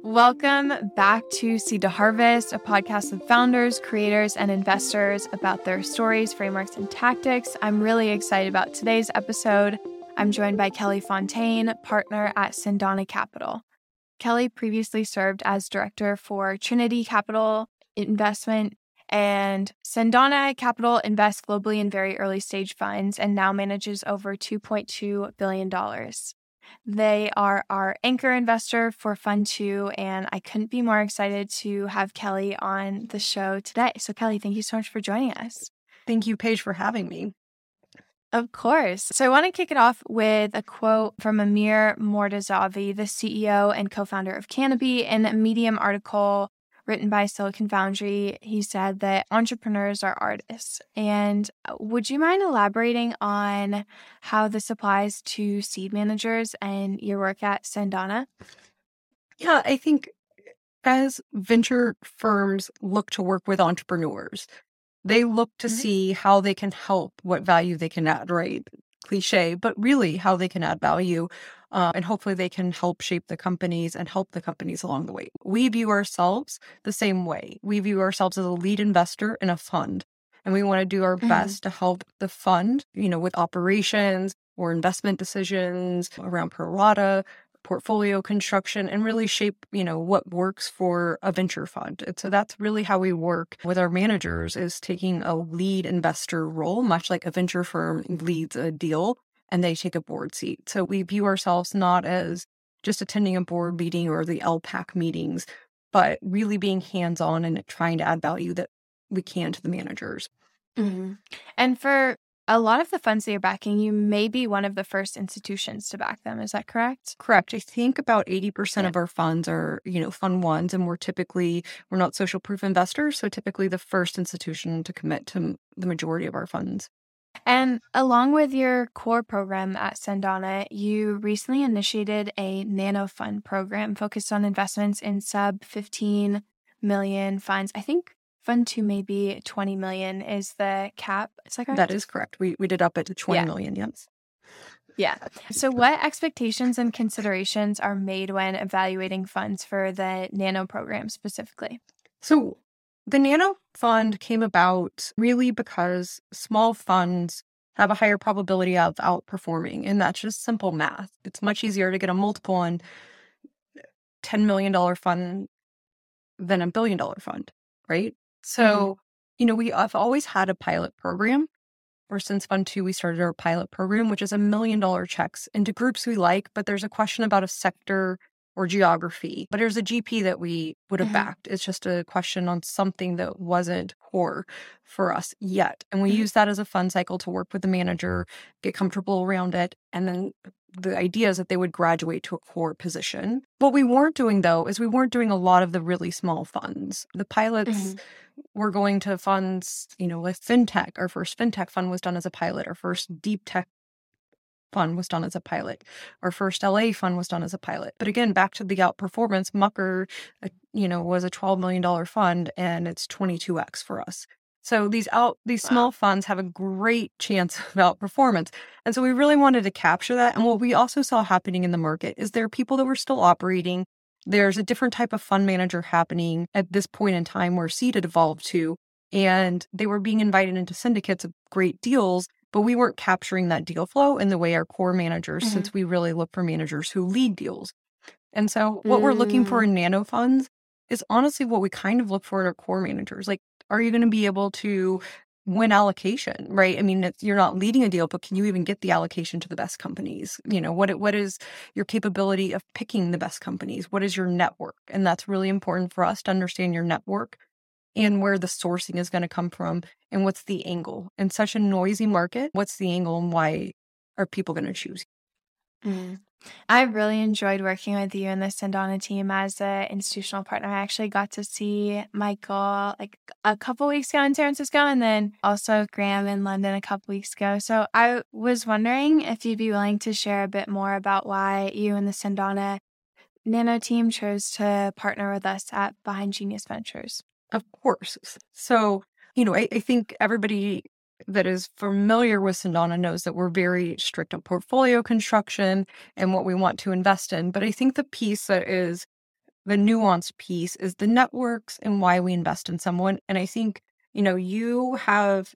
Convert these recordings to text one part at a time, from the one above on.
Welcome back to Seed to Harvest, a podcast of founders, creators, and investors about their stories, frameworks, and tactics. I'm really excited about today's episode. I'm joined by Kelli Fontaine, partner at Cendana Capital. Kelli previously served as director for Trinity Capital Investment, and Cendana Capital invests globally in very early stage funds and now manages over $2.2 billion. They are our anchor investor for Fund 2, and I couldn't be more excited to have Kelli on the show today. So, Kelli, thank you so much for joining us. Thank you, Paige, for having me. Of course. So I want to kick it off with a quote from Amir Mortazavi, the CEO and co founder of Canopy, in a Medium article written by Silicon Foundry, he said that entrepreneurs are artists. And uh, would you mind elaborating on how this applies to seed managers and your work at Cendana? Yeah, I think as venture firms look to work with entrepreneurs, they look to mm-hmm. see how they can help, what value they can add, right? Cliche, but really how they can add value uh, and hopefully they can help shape the companies and help the companies along the way. We view ourselves the same way. We view ourselves as a lead investor in a fund, and we want to do our mm-hmm. best to help the fund, you know, with operations or investment decisions around pro rata, portfolio construction and really shape you know what works for a venture fund and so that's really how we work with our managers is taking a lead investor role much like a venture firm leads a deal and they take a board seat. So we view ourselves not as just attending a board meeting or the LPAC meetings, but really being hands on and trying to add value that we can to the managers. Mm-hmm. And for a lot of the funds that you're backing, you may be one of the first institutions to back them. Is that correct? Correct. I think about 80% yeah. of our funds are, you know, fund ones, and we're typically, we're not social proof investors. So typically the first institution to commit to the majority of our funds. And along with your core program at Cendana, you recently initiated a nano fund program focused on investments in sub 15 million funds. I think fund two maybe 20 million is the cap. Is that correct? That is correct. We, we did up it to twenty yeah. million. yes. Yeah. So, what expectations and considerations are made when evaluating funds for the nano program specifically? So, the Nano Fund came about really because small funds have a higher probability of outperforming. And that's just simple math. It's much easier to get a multiple on $10 million fund than a billion dollar fund, right? So, mm-hmm. you know, we have always had a pilot program. Or since Fund 2, we started our pilot program, which is a million dollar checks into groups we like, but there's a question about a sector or geography. But there's a GP that we would have mm-hmm. backed. It's just a question on something that wasn't core for us yet. And we mm-hmm. use that as a fun cycle to work with the manager, get comfortable around it, and then the idea is that they would graduate to a core position. What we weren't doing though is we weren't doing a lot of the really small funds. The pilots mm-hmm. were going to funds, you know, like fintech. Our first fintech fund was done as a pilot. Our first deep tech fund was done as a pilot. Our first LA fund was done as a pilot. But again, back to the outperformance, Mucker, uh, you know, was a $12 million fund and it's 22x for us. So these out these small wow. funds have a great chance of outperformance. And so we really wanted to capture that. And what we also saw happening in the market is there are people that were still operating. There's a different type of fund manager happening at this point in time where seed had evolved to. And they were being invited into syndicates of great deals but we weren't capturing that deal flow in the way our core managers, mm-hmm. since we really look for managers who lead deals. And so, what mm. we're looking for mm. in nano funds is honestly what we kind of look for in our core managers. Like, are you going to be able to win allocation, right? I mean, you're not leading a deal, but can you even get the allocation to the best companies? You know, what what is your capability of picking the best companies? What is your network? And that's really important for us to understand your network and where the sourcing is going to come from and what's the angle. In such a noisy market, what's the angle and why are people going to choose? Mm. I really enjoyed working with you and the Cendana team as an institutional partner. I actually got to see Michael like a couple weeks ago in San Francisco and then also Graham in London a couple weeks ago. So I was wondering if you'd be willing to share a bit more about why you and the Cendana Nano team chose to partner with us at Behind Genius Ventures. Of course. So, you know, I, I think everybody that is familiar with Cendana knows that we're very strict on portfolio construction and what we want to invest in. But I think the piece that is the nuanced piece is the networks and why we invest in someone. And I think, you know, you have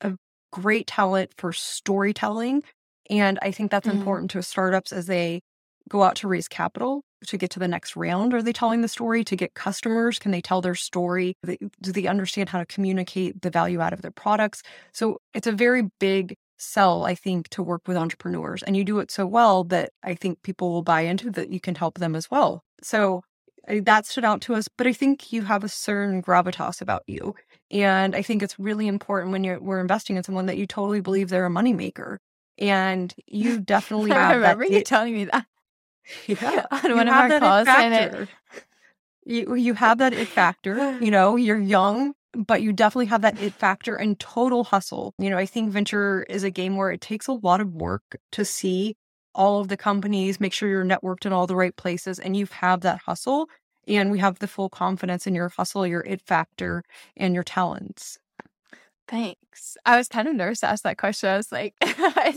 a great talent for storytelling. And I think that's Mhm. important to startups as they go out to raise capital to get to the next round. Are they telling the story to get customers? Can they tell their story? Do they, do they understand how to communicate the value out of their products? So it's a very big sell, I think, to work with entrepreneurs. And you do it so well that I think people will buy into that you can help them as well. So that stood out to us. But I think you have a certain gravitas about you. And I think it's really important when you're we're investing in someone that you totally believe they're a moneymaker. And you definitely I have remember that you it- telling me that yeah. on You one of have our that calls, and it, you, you have that it factor. You know, you're young, but you definitely have that it factor and total hustle. You know, I think venture is a game where it takes a lot of work to see all of the companies, make sure you're networked in all the right places, and you have that hustle. And we have the full confidence in your hustle, your it factor, and your talents. Thanks. I was kind of nervous to ask that question. I was like, I,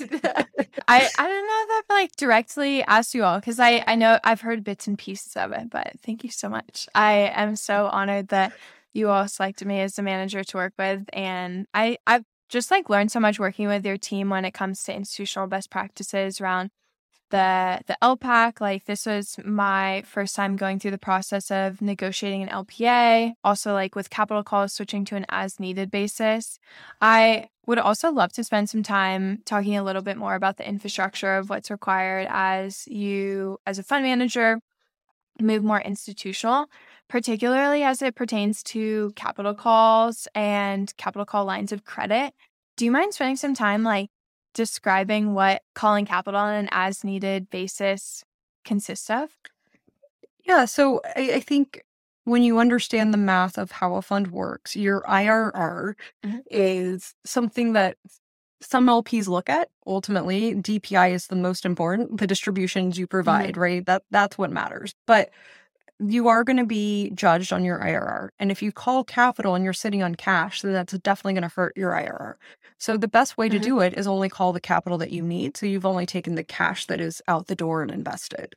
I don't know if I've like directly asked you all because I, I know I've heard bits and pieces of it, but thank you so much. I am so honored that you all selected me as the manager to work with. And I, I've just like learned so much working with your team when it comes to institutional best practices around the the LPAC. Like this was my first time going through the process of negotiating an LPA. Also, like with capital calls, switching to an as needed basis. I would also love to spend some time talking a little bit more about the infrastructure of what's required as you, as a fund manager, move more institutional, particularly as it pertains to capital calls and capital call lines of credit. Do you mind spending some time like describing what calling capital on an as needed basis consists of? Yeah, so I, I think when you understand the math of how a fund works, your IRR Mhm. is something that some LPs look at. Ultimately, DPI is the most important. The distributions you provide, right? That that's what matters. But you are going to be judged on your IRR. And if you call capital and you're sitting on cash, then that's definitely going to hurt your IRR. So the best way to Mhm. do it is only call the capital that you need. So you've only taken the cash that is out the door and invested.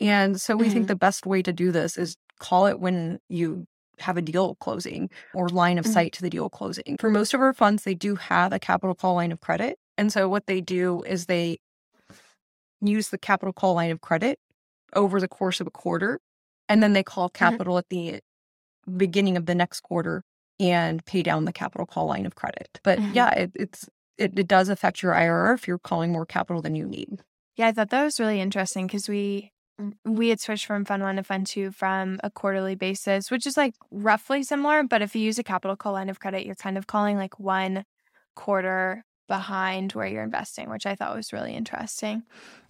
And so we think Mhm. the best way to do this is call it when you have a deal closing or line of Mhm. sight to the deal closing. For most of our funds, they do have a capital call line of credit. And so what they do is they use the capital call line of credit over the course of a quarter. And then they call capital at the beginning of the next quarter and pay down the capital call line of credit. But Mhm. yeah, it, it's it, it does affect your IRR if you're calling more capital than you need. Yeah, I thought that was really interesting because we we had switched from Fund One to Fund Two from a quarterly basis, which is like roughly similar. But if you use a capital call line of credit, you're kind of calling like one quarter behind where you're investing, which I thought was really interesting.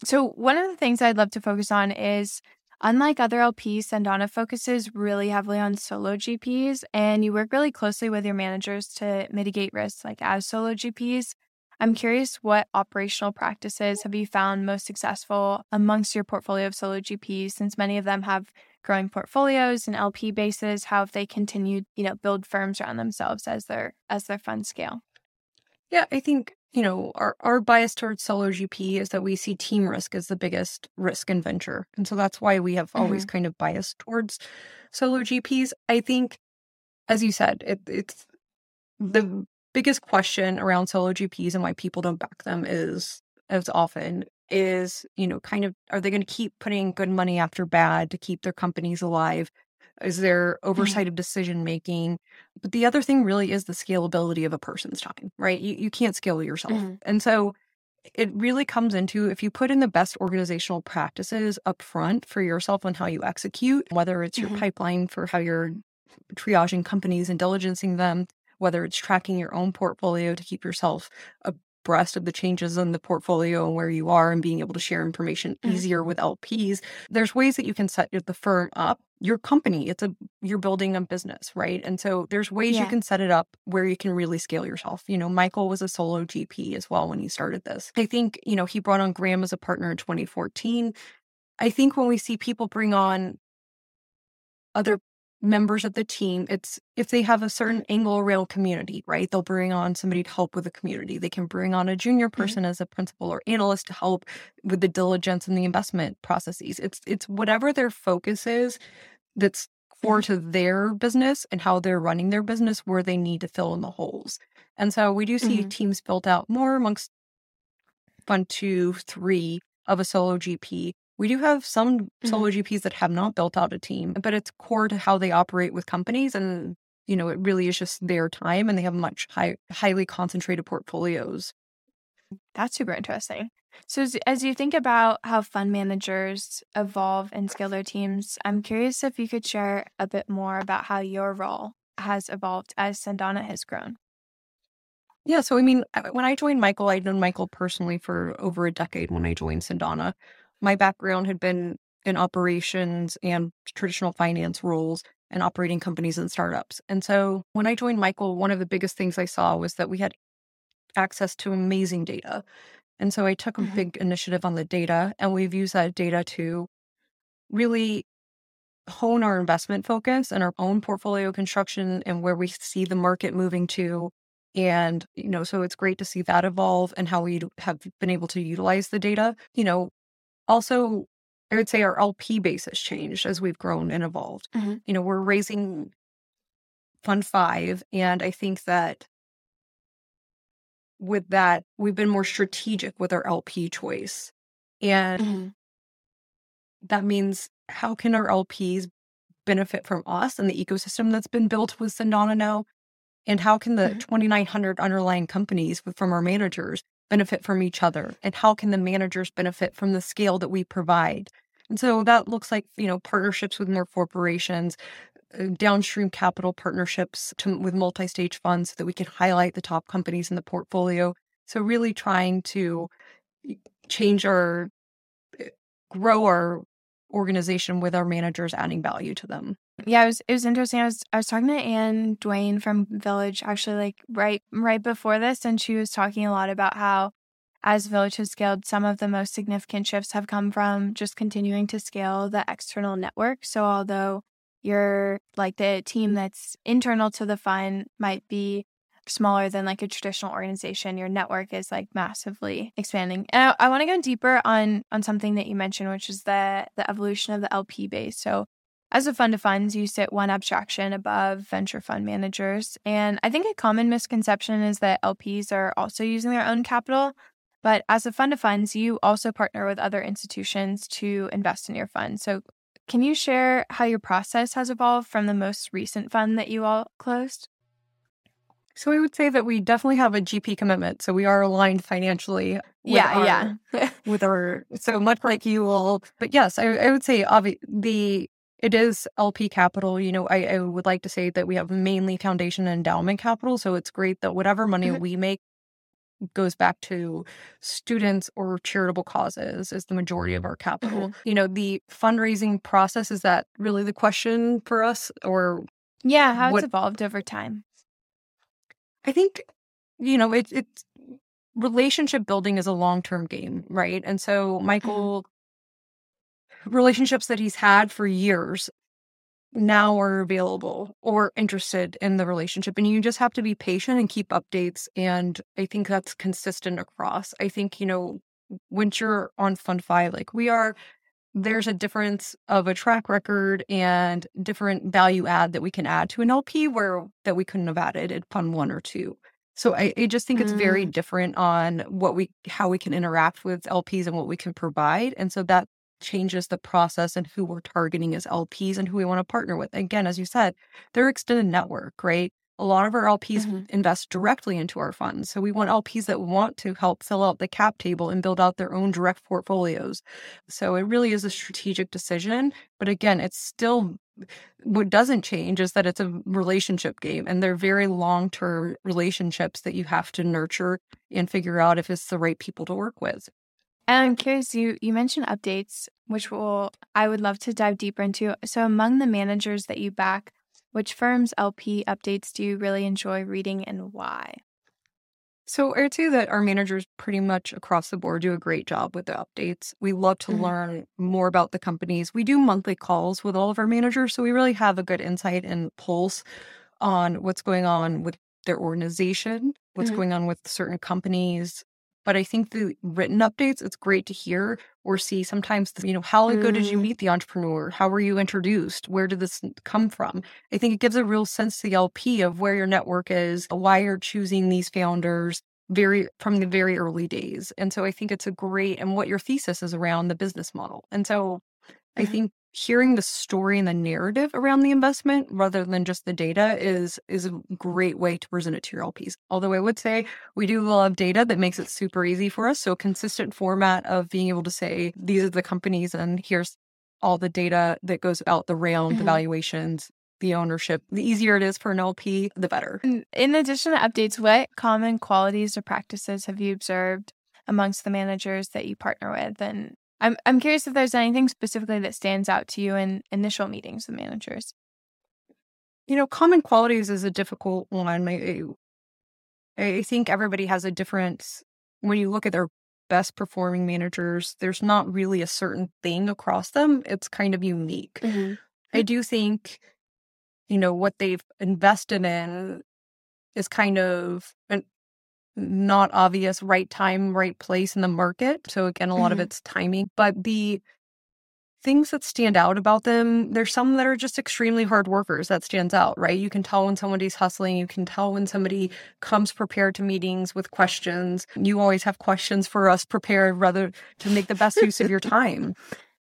So one of the things I'd love to focus on is unlike other LPs, Cendana focuses really heavily on solo GPs, and you work really closely with your managers to mitigate risks like as solo GPs. I'm curious what operational practices have you found most successful amongst your portfolio of solo GPs since many of them have growing portfolios and LP bases how have they continued you know build firms around themselves as their as their fund scale Yeah, I think, you know, our, our bias towards solo GP is that we see team risk as the biggest risk in venture. And so that's why we have always mm-hmm. kind of biased towards solo GPs. I think, as you said, it, it's the biggest question around solo GPs and why people don't back them is as often is, you know, kind of are they going to keep putting good money after bad to keep their companies alive? Is there oversight of decision making? But the other thing really is the scalability of a person's time, right? You, you can't scale yourself. Mhm. And so it really comes into if you put in the best organizational practices up front for yourself on how you execute, whether it's your Mhm. pipeline for how you're triaging companies and diligencing them, whether it's tracking your own portfolio to keep yourself abreast of the changes in the portfolio and where you are and being able to share information Mhm. easier with LPs. There's ways that you can set the firm up. Your company, it's a you're building a business, right? And so there's ways you can set it up where you can really scale yourself. You know, Michael was a solo GP as well when he started this. I think, you know, he brought on Graham as a partner in 2014. I think when we see people bring on other members of the team. It's if they have a certain angle rail community, right? They'll bring on somebody to help with the community. They can bring on a junior Mm-hmm. person as a principal or analyst to help with the diligence and the investment processes. It's it's whatever their focus is that's core to their business and how they're running their business where they need to fill in the holes. And so we do see Mhm. teams built out more amongst fund two, three of a solo GP. We do have some mm-hmm. solo GPs that have not built out a team, but it's core to how they operate with companies. And, you know, it really is just their time and they have much high, highly concentrated portfolios. That's super interesting. So, as, as you think about how fund managers evolve and scale their teams, I'm curious if you could share a bit more about how your role has evolved as Cendana has grown. Yeah. So, I mean, when I joined Michael, I'd known Michael personally for over a decade when I joined Cendana. My background had been in operations and traditional finance roles and operating companies and startups. And so, when I joined Michael, one of the biggest things I saw was that we had access to amazing data. And so, I took a Mhm. big initiative on the data, and we've used that data to really hone our investment focus and our own portfolio construction and where we see the market moving to. And, you know, so it's great to see that evolve and how we have been able to utilize the data. You know, also, I would say our LP base has changed as we've grown and evolved. Mhm. You know, we're raising Fund Five, and I think that with that, we've been more strategic with our LP choice. And that means how can our LPs benefit from us and the ecosystem that's been built with Cendana now? And how can the Mhm. 2,900 underlying companies from our managers benefit from each other? And how can the managers benefit from the scale that we provide? And so that looks like, you know, partnerships with more corporations, uh, downstream capital partnerships to, with multi stage funds so that we can highlight the top companies in the portfolio. So, really trying to change our, uh, grow our organization with our managers, adding value to them. Yeah, it was it was interesting. I was I was talking to Anne Dwayne from Village actually like right right before this, and she was talking a lot about how as Village has scaled, some of the most significant shifts have come from just continuing to scale the external network. So although you're like the team that's internal to the fund might be smaller than like a traditional organization, your network is like massively expanding. And I, I want to go deeper on on something that you mentioned, which is the the evolution of the LP base. So as a fund of funds, you sit one abstraction above venture fund managers. And I think a common misconception is that LPs are also using their own capital. But as a fund of funds, you also partner with other institutions to invest in your fund. So, can you share how your process has evolved from the most recent fund that you all closed? So, I would say that we definitely have a GP commitment. So, we are aligned financially. With yeah, our, yeah. with our so much like you all but yes i, I would say obvi- the it is lp capital you know I, I would like to say that we have mainly foundation and endowment capital so it's great that whatever money Mhm. we make goes back to students or charitable causes is the majority of our capital you know the fundraising process is that really the question for us or yeah, how it's evolved over time. I think, you know, it, it's relationship building is a long term game, right? And so Michael, relationships that he's had for years now are available or interested in the relationship. And you just have to be patient and keep updates. And I think that's consistent across. I think, you know, once you're on Fund Five, like we are, there's a difference of a track record and different value add that we can add to an LP where that we couldn't have added at Fund One or Two. So I, I just think it's very mm. different on what we how we can interact with LPs and what we can provide. And so that changes the process and who we're targeting as LPs and who we want to partner with. Again, as you said, they're extended network, right? A lot of our LPs Mhm. invest directly into our funds. So we want LPs that want to help fill out the cap table and build out their own direct portfolios. So it really is a strategic decision. But again, it's still what doesn't change is that it's a relationship game and they're very long term relationships that you have to nurture and figure out if it's the right people to work with. And I'm curious, you you mentioned updates, which will I would love to dive deeper into. So among the managers that you back, which firms LP updates do you really enjoy reading and why? So I'd say that our managers pretty much across the board do a great job with the updates. We love to Mhm. learn more about the companies. We do monthly calls with all of our managers, so we really have a good insight and pulse on what's going on with their organization, what's Mhm. going on with certain companies. But I think the written updates, it's great to hear or see sometimes, you know, how good did you Mm. meet the entrepreneur? How were you introduced? Where did this come from? I think it gives a real sense to the LP of where your network is, why you're choosing these founders very from the very early days. And so I think it's a great and what your thesis is around the business model. And so I Mhm. think hearing the story and the narrative around the investment rather than just the data is is a great way to present it to your LPs. Although I would say we do love data that makes it super easy for us. So consistent format of being able to say these are the companies and here's all the data that goes out the round, the Mhm. valuations, the ownership. The easier it is for an LP, the better. In addition to updates, what common qualities or practices have you observed amongst the managers that you partner with? And I'm I'm curious if there's anything specifically that stands out to you in initial meetings with managers. You know, common qualities is a difficult one. I, think everybody has a different, when you look at their best performing managers, there's not really a certain thing across them. It's kind of unique. Mm-hmm. I mm-hmm. do think, you know, what they've invested in is kind of an, not obvious right time, right place in the market. So again, a lot of Mhm. it's timing, but the things that stand out about them, there's some that are just extremely hard workers that stands out, right? You can tell when somebody's hustling, you can tell when somebody comes prepared to meetings with questions. You always have questions for us prepared rather to make the best use of your time.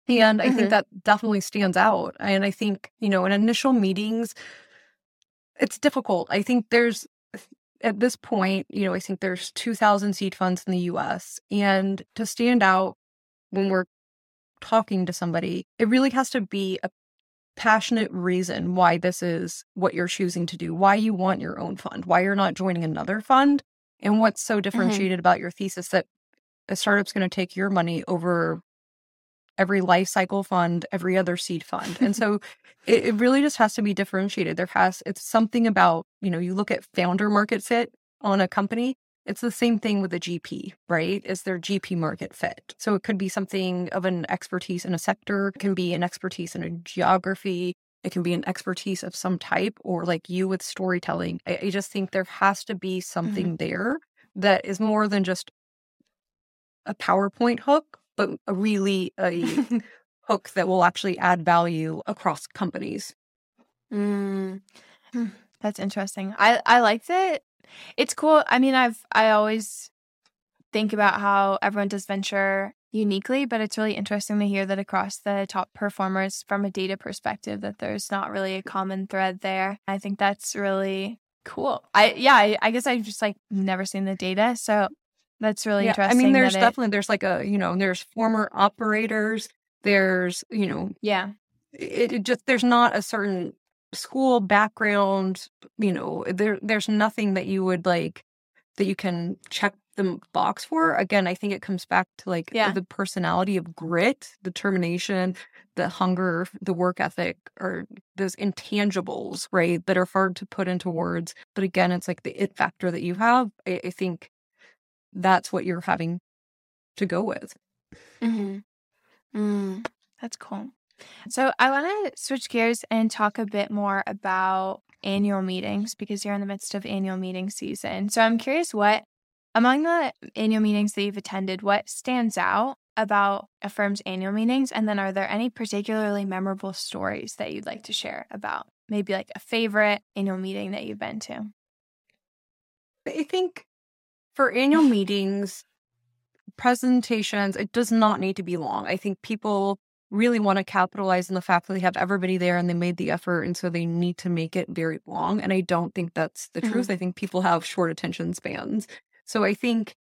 And I Mhm. think that definitely stands out. And I think, you know, in initial meetings, it's difficult. I think there's at this point, you know, I think there's 2,000 seed funds in the US. And to stand out when we're talking to somebody, it really has to be a passionate reason why this is what you're choosing to do, why you want your own fund, why you're not joining another fund, and what's so mm-hmm. differentiated about your thesis that a startup's going to take your money over every life cycle fund, every other seed fund. And so it, it really just has to be differentiated. There has, it's something about, you know, you look at founder market fit on a company, it's the same thing with a GP, right? Is their GP market fit? So it could be something of an expertise in a sector, it can be an expertise in a geography, it can be an expertise of some type, or like you with storytelling. I, I just think there has to be mm-hmm. something there that is more than just a PowerPoint hook, but a really a hook that will actually add value across companies. Mm. Hmm, That's interesting. I I liked it. It's cool. I mean, I've I always think about how everyone does venture uniquely, but it's really interesting to hear that across the top performers from a data perspective that there's not really a common thread there. I think that's really cool. I yeah, I, I guess I've just like never seen the data, so that's really Yeah, I mean, there's that it- definitely there's like a you know there's former operators. There's you know yeah. it, it just there's not a certain school background. You know there there's nothing that you would like that you can check the box for. Again, I think it comes back to like Yeah. the personality of grit, determination, the hunger, the work ethic, or those intangibles, right? That are hard to put into words. But again, it's like the it factor that you have. I, I think that's what you're having to go with. Mm-hmm. Mm, that's cool. So I want to switch gears and talk a bit more about annual meetings because you're in the midst of annual meeting season. So I'm curious what among the annual meetings that you've attended, what stands out about a firm's annual meetings? And then are there any particularly memorable stories that you'd like to share about maybe like a favorite annual meeting that you've been to? I think for annual meetings, presentations, it does not need to be long. I think people really want to capitalize on the fact that they have everybody there and they made the effort. And so they need to make it very long. And I don't think that's the truth. Mm-hmm. I think people have short attention spans. So I think,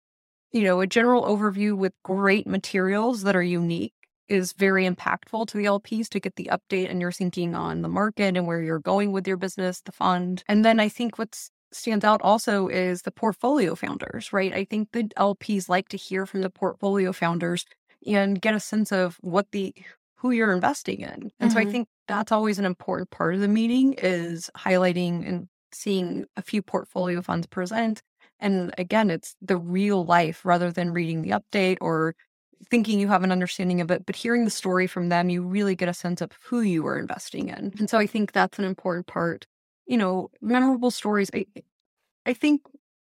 you know, a general overview with great materials that are unique is very impactful to the LPs to get the update and your thinking on the market and where you're going with your business, the fund. And then I think what's stands out also is the portfolio founders, right? I think the LPs like to hear from the portfolio founders and get a sense of what the who you're investing in. And so I Mhm. think that's always an important part of the meeting is highlighting and seeing a few portfolio funds present And again, it's the real life rather than reading the update or thinking you have an understanding of it, but hearing the story from them, you really get a sense of who you are investing in. And so I think that's an important part. You know, memorable stories. I, I think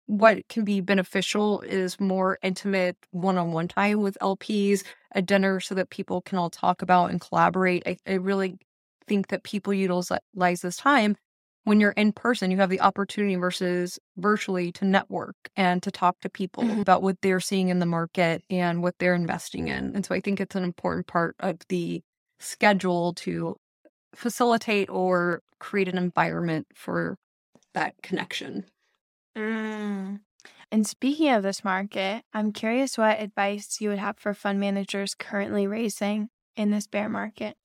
what can be beneficial is more intimate one-on-one time with LPs, a dinner so that people can all talk about and collaborate. I, I really think that people utilize this time when you're in person, you have the opportunity versus virtually to network and to talk to people mm-hmm. about what they're seeing in the market and what they're investing in. And so I think it's an important part of the schedule to facilitate or create an environment for that connection. Mm. And speaking of this market, I'm curious what advice you would have for fund managers currently raising in this bear market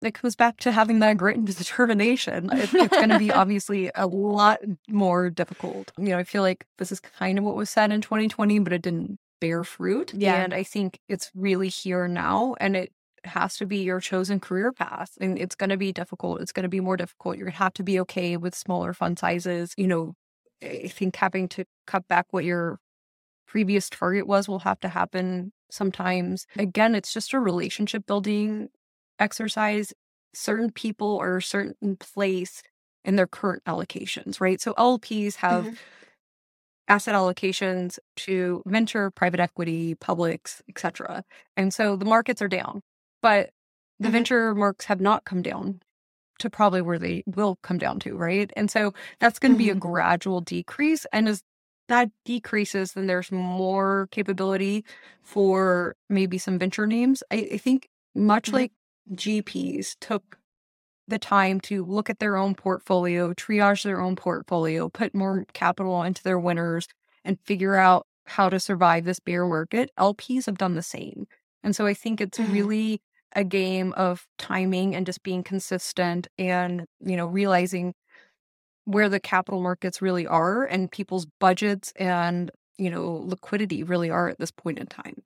it goes back to having that grit and determination. It, it's going to be obviously a lot more difficult. You know, I feel like this is kind of what was said in 2020, but it didn't bear fruit. Yeah. And I think it's really here now and it has to be your chosen career path. And it's going to be difficult. It's going to be more difficult. You're going to have to be okay with smaller fund sizes. You know, I think having to cut back what your previous target was will have to happen sometimes. Again, it's just a relationship building exercise certain people or a certain place in their current allocations, right? So LPs have mm-hmm. asset allocations to venture, private equity, publics, etc. And so the markets are down, but the mm-hmm. venture marks have not come down to probably where they will come down to, right? And so that's going to be a mm-hmm. gradual decrease. And as that decreases, then there's more capability for maybe some venture names. I, I think much mm-hmm. like GPs took the time to look at their own portfolio, triage their own portfolio, put more capital into their winners, and figure out how to survive this bear market. LPs have done the same. And so I think it's mm-hmm. really a game of timing and just being consistent and, you know, realizing where the capital markets really are and people's budgets and, you know, liquidity really are at this point in time.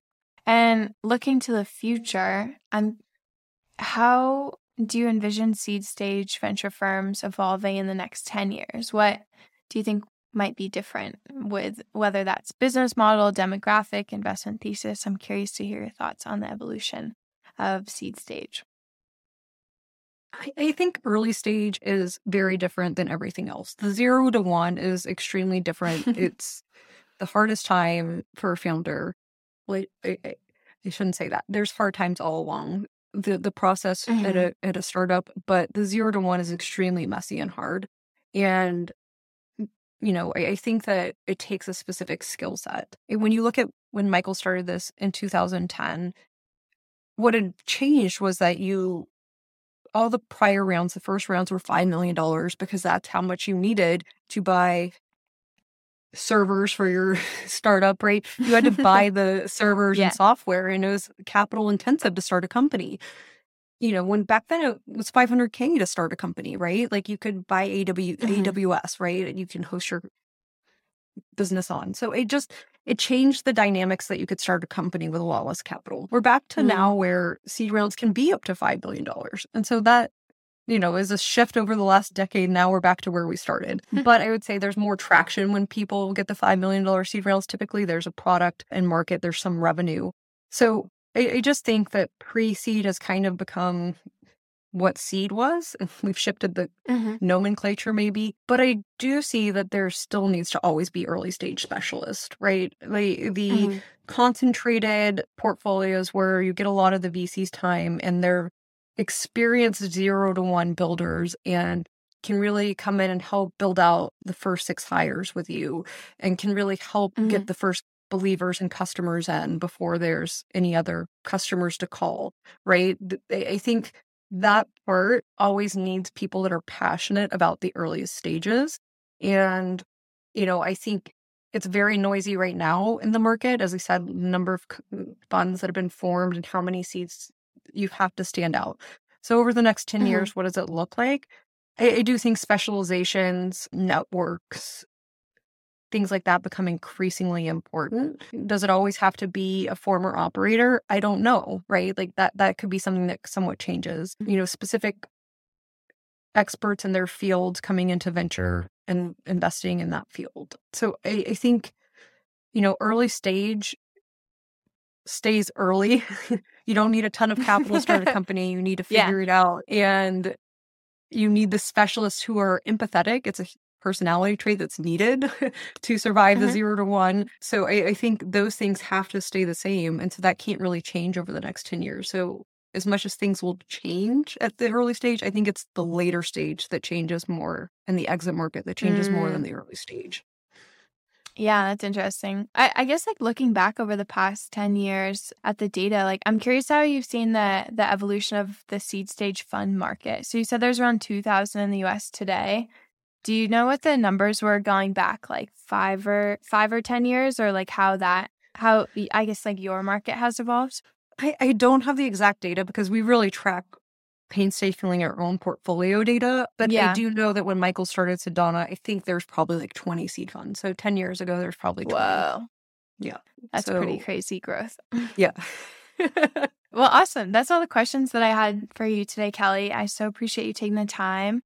And looking to the future, I'm how do you envision seed stage venture firms evolving in the next 10 years? What do you think might be different with whether that's business model, demographic, investment thesis? I'm curious to hear your thoughts on the evolution of seed stage. I, think early stage is very different than everything else. The zero to one is extremely different. it's the hardest time for a founder. Well, I, I, I shouldn't say that. There's hard times all along the the process mm-hmm. at a at a startup, but the zero to one is extremely messy and hard. And you know, I, I think that it takes a specific skill set. When you look at when Michael started this in 2010, what had changed was that you all the prior rounds, the first rounds were $5 million because that's how much you needed to buy servers for your startup, right? You had to buy the servers yeah. and software, and it was capital intensive to start a company. You know, when back then it was 500K to start a company, right? Like you could buy AW, mm-hmm. AWS, right? And you can host your business on. So it just, it changed the dynamics that you could start a company with a lot less capital. We're back to mm-hmm. now where seed rounds can be up to $5 billion. And so that you know, is a shift over the last decade. Now we're back to where we started. but I would say there's more traction when people get the $5 million seed rounds. Typically, there's a product and market, there's some revenue. So I, I just think that pre seed has kind of become what seed was. We've shifted the mm-hmm. nomenclature maybe, but I do see that there still needs to always be early stage specialist, right? Like the mm-hmm. concentrated portfolios where you get a lot of the VC's time and they're experienced zero to one builders and can really come in and help build out the first six hires with you and can really help mm-hmm. get the first believers and customers in before there's any other customers to call, right? I think that part always needs people that are passionate about the earliest stages. And, you know, I think it's very noisy right now in the market. As I said, number of funds that have been formed and how many seats you have to stand out. So over the next 10 mm-hmm. years, what does it look like? I, I do think specializations, networks, things like that become increasingly important. Mm. Does it always have to be a former operator? I don't know, right? Like that that could be something that somewhat changes. You mm-hmm. know, specific experts in their field coming into venture and investing in that field. So I, I think you know, early stage stays early. you don't need a ton of capital to start a company. You need to figure yeah. it out. And you need the specialists who are empathetic. It's a personality trait that's needed to survive mm-hmm. the zero to one. So I, I think those things have to stay the same. And so that can't really change over the next 10 years. So as much as things will change at the early stage, I think it's the later stage that changes more and the exit market that changes mm. more than mm. the early stage. Yeah, that's interesting. I, I guess like looking back over the past 10 years at the data, like I'm curious how you've seen the the evolution of the seed stage fund market. So you said there's around 2000 in the US today. Do you know what the numbers were going back like 5 or 5 or 10 years or like how that how I guess like your market has evolved? I, I don't have the exact data because we really track painstakingly our own portfolio data. But yeah. I do know that when Michael started Cendana, I think there's probably like 20 seed funds. So 10 years ago, there's probably 20. Whoa. Yeah. That's so, pretty crazy growth. yeah. well, awesome. That's all the questions that I had for you today, Kelli. I so appreciate you taking the time.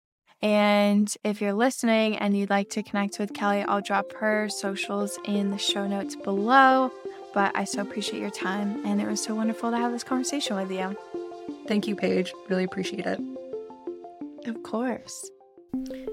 And if you're listening and you'd like to connect with Kelli, I'll drop her socials in the show notes below. But I so appreciate your time, and it was so wonderful to have this conversation with you. Thank you, Paige. Really appreciate it. Of course.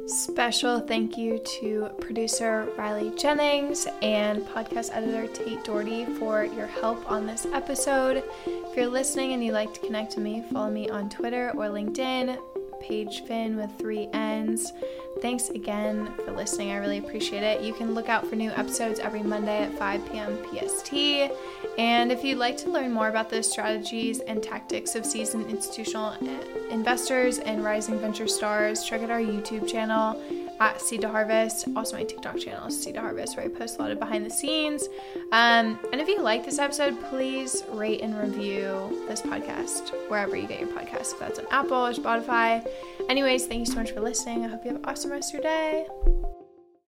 Special thank you to producer Riley Jennings and podcast editor Tate Doherty for your help on this episode. If you're listening and you'd like to connect with me, follow me on Twitter or LinkedIn, Paige Finn with three N's. Thanks again for listening. I really appreciate it. You can look out for new episodes every Monday at 5 p.m. PST. And if you'd like to learn more about the strategies and tactics of seasoned institutional eh, investors and rising venture stars, check out our YouTube channel at Seed to Harvest. Also, my TikTok channel is Seed to Harvest, where I post a lot of behind the scenes. Um, and if you like this episode, please rate and review this podcast wherever you get your podcast. If that's on Apple or Spotify. Anyways, thank you so much for listening. I hope you have an awesome rest of your day.